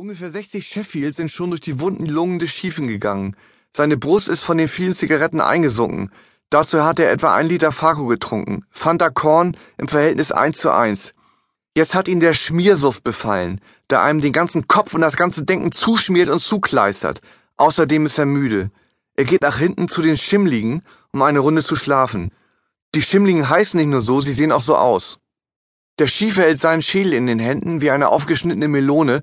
Ungefähr 60 Sheffields sind schon durch die wunden Lungen des Schiefen gegangen. Seine Brust ist von den vielen Zigaretten eingesunken. Dazu hat er etwa ein Liter Farko getrunken. Fanta Korn im Verhältnis 1 zu 1. Jetzt hat ihn der Schmiersuff befallen, der einem den ganzen Kopf und das ganze Denken zuschmiert und zukleistert. Außerdem ist er müde. Er geht nach hinten zu den Schimmligen, um eine Runde zu schlafen. Die Schimmligen heißen nicht nur so, sie sehen auch so aus. Der Schiefer hält seinen Schädel in den Händen wie eine aufgeschnittene Melone,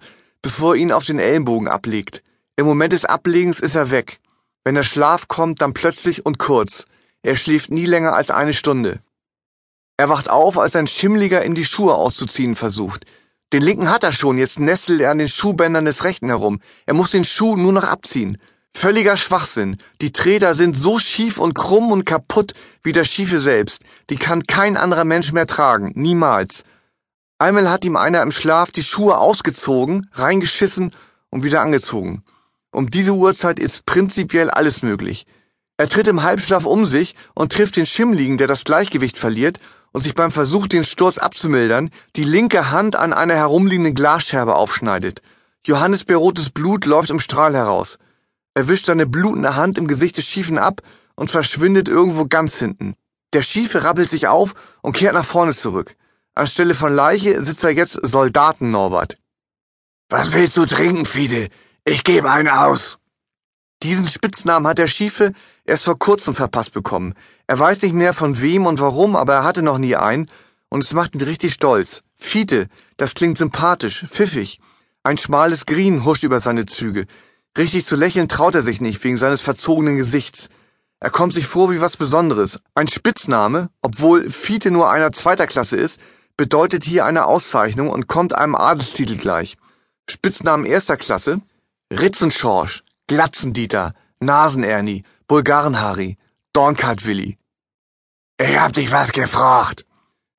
bevor er ihn auf den Ellenbogen ablegt. Im Moment des Ablegens ist er weg. Wenn der Schlaf kommt, dann plötzlich und kurz. Er schläft nie länger als eine Stunde. Er wacht auf, als ein Schimmliger in die Schuhe auszuziehen versucht. Den linken hat er schon, jetzt nestelt er an den Schuhbändern des rechten herum. Er muss den Schuh nur noch abziehen. Völliger Schwachsinn. Die Träder sind so schief und krumm und kaputt wie der Schiefe selbst. Die kann kein anderer Mensch mehr tragen. Niemals. Einmal hat ihm einer im Schlaf die Schuhe ausgezogen, reingeschissen und wieder angezogen. Um diese Uhrzeit ist prinzipiell alles möglich. Er tritt im Halbschlaf um sich und trifft den Schimmligen, der das Gleichgewicht verliert und sich beim Versuch, den Sturz abzumildern, die linke Hand an einer herumliegenden Glasscherbe aufschneidet. Johannes Berotes Blut läuft im Strahl heraus. Er wischt seine blutende Hand im Gesicht des Schiefen ab und verschwindet irgendwo ganz hinten. Der Schiefe rappelt sich auf und kehrt nach vorne zurück. Anstelle von Leiche sitzt da jetzt Soldaten Norbert. Was willst du trinken, Fide? Ich gebe einen aus. Diesen Spitznamen hat der Schiefe erst vor kurzem verpasst bekommen. Er weiß nicht mehr von wem und warum, aber er hatte noch nie einen und es macht ihn richtig stolz. Fiete, das klingt sympathisch, pfiffig. Ein schmales Grin huscht über seine Züge. Richtig zu lächeln traut er sich nicht wegen seines verzogenen Gesichts. Er kommt sich vor wie was Besonderes. Ein Spitzname, obwohl Fiete nur einer zweiter Klasse ist, bedeutet hier eine Auszeichnung und kommt einem Adelstitel gleich. Spitznamen erster Klasse Ritzenschorsch, Glatzendieter, Nasenerni, Bulgarenhari, Dornkart-Willi. Ich hab dich was gefragt.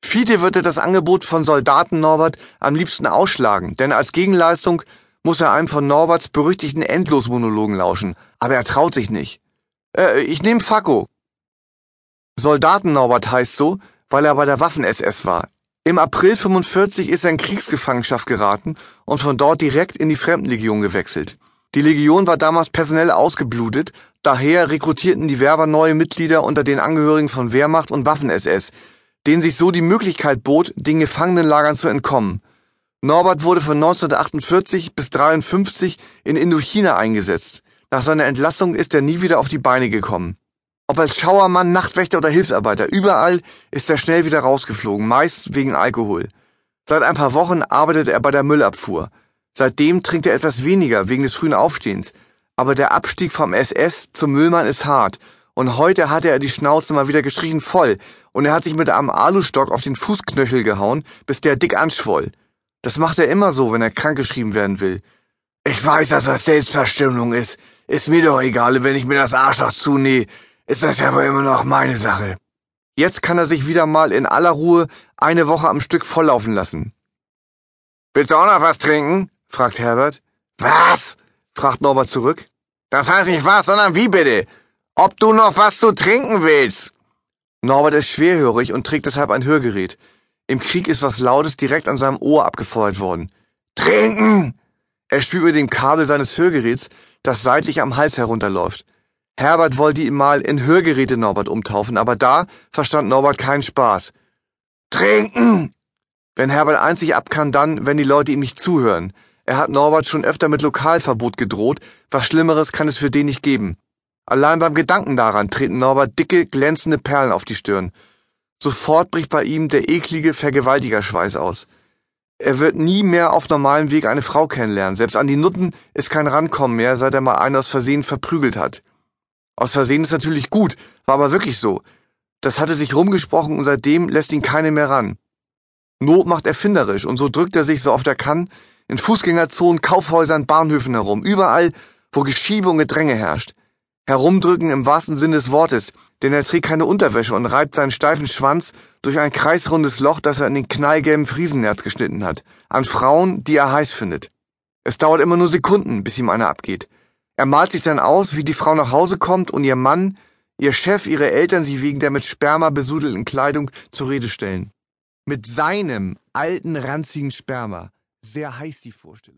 Fiete würde das Angebot von Soldaten Norbert am liebsten ausschlagen, denn als Gegenleistung muss er einem von Norberts berüchtigten Endlosmonologen lauschen, aber er traut sich nicht. Äh, ich nehm Fakko. Soldaten Norbert heißt so, weil er bei der Waffen-SS war. Im April 45 ist er in Kriegsgefangenschaft geraten und von dort direkt in die Fremdenlegion gewechselt. Die Legion war damals personell ausgeblutet, daher rekrutierten die Werber neue Mitglieder unter den Angehörigen von Wehrmacht und Waffen-SS, denen sich so die Möglichkeit bot, den Gefangenenlagern zu entkommen. Norbert wurde von 1948 bis 53 in Indochina eingesetzt. Nach seiner Entlassung ist er nie wieder auf die Beine gekommen. Ob als Schauermann, Nachtwächter oder Hilfsarbeiter, überall ist er schnell wieder rausgeflogen, meist wegen Alkohol. Seit ein paar Wochen arbeitet er bei der Müllabfuhr. Seitdem trinkt er etwas weniger wegen des frühen Aufstehens. Aber der Abstieg vom SS zum Müllmann ist hart. Und heute hatte er die Schnauze mal wieder gestrichen voll. Und er hat sich mit einem Alustock auf den Fußknöchel gehauen, bis der dick anschwoll. Das macht er immer so, wenn er krankgeschrieben werden will. Ich weiß, dass das Selbstverstümmelung ist. Ist mir doch egal, wenn ich mir das Arschloch zunähe ist das ja wohl immer noch meine Sache. Jetzt kann er sich wieder mal in aller Ruhe eine Woche am Stück volllaufen lassen. Willst du auch noch was trinken? fragt Herbert. Was? fragt Norbert zurück. Das heißt nicht was, sondern wie bitte? Ob du noch was zu trinken willst? Norbert ist schwerhörig und trägt deshalb ein Hörgerät. Im Krieg ist was Lautes direkt an seinem Ohr abgefeuert worden. Trinken! Er spürt über dem Kabel seines Hörgeräts, das seitlich am Hals herunterläuft. Herbert wollte ihn mal in Hörgeräte Norbert umtaufen, aber da verstand Norbert keinen Spaß. Trinken! Wenn Herbert einzig ab kann, dann, wenn die Leute ihm nicht zuhören. Er hat Norbert schon öfter mit Lokalverbot gedroht, was Schlimmeres kann es für den nicht geben. Allein beim Gedanken daran treten Norbert dicke, glänzende Perlen auf die Stirn. Sofort bricht bei ihm der eklige Vergewaltigerschweiß aus. Er wird nie mehr auf normalem Weg eine Frau kennenlernen. Selbst an die Nutten ist kein Rankommen mehr, seit er mal einen aus Versehen verprügelt hat. Aus Versehen ist natürlich gut, war aber wirklich so. Das hatte sich rumgesprochen und seitdem lässt ihn keine mehr ran. Not macht erfinderisch und so drückt er sich so oft er kann in Fußgängerzonen, Kaufhäusern, Bahnhöfen herum, überall, wo Geschiebe und Gedränge herrscht. Herumdrücken im wahrsten Sinne des Wortes, denn er trägt keine Unterwäsche und reibt seinen steifen Schwanz durch ein kreisrundes Loch, das er in den knallgelben Friesennerz geschnitten hat, an Frauen, die er heiß findet. Es dauert immer nur Sekunden, bis ihm einer abgeht. Er malt sich dann aus, wie die Frau nach Hause kommt und ihr Mann, ihr Chef, ihre Eltern sie wegen der mit Sperma besudelten Kleidung zur Rede stellen. Mit seinem alten, ranzigen Sperma. Sehr heiß die Vorstellung.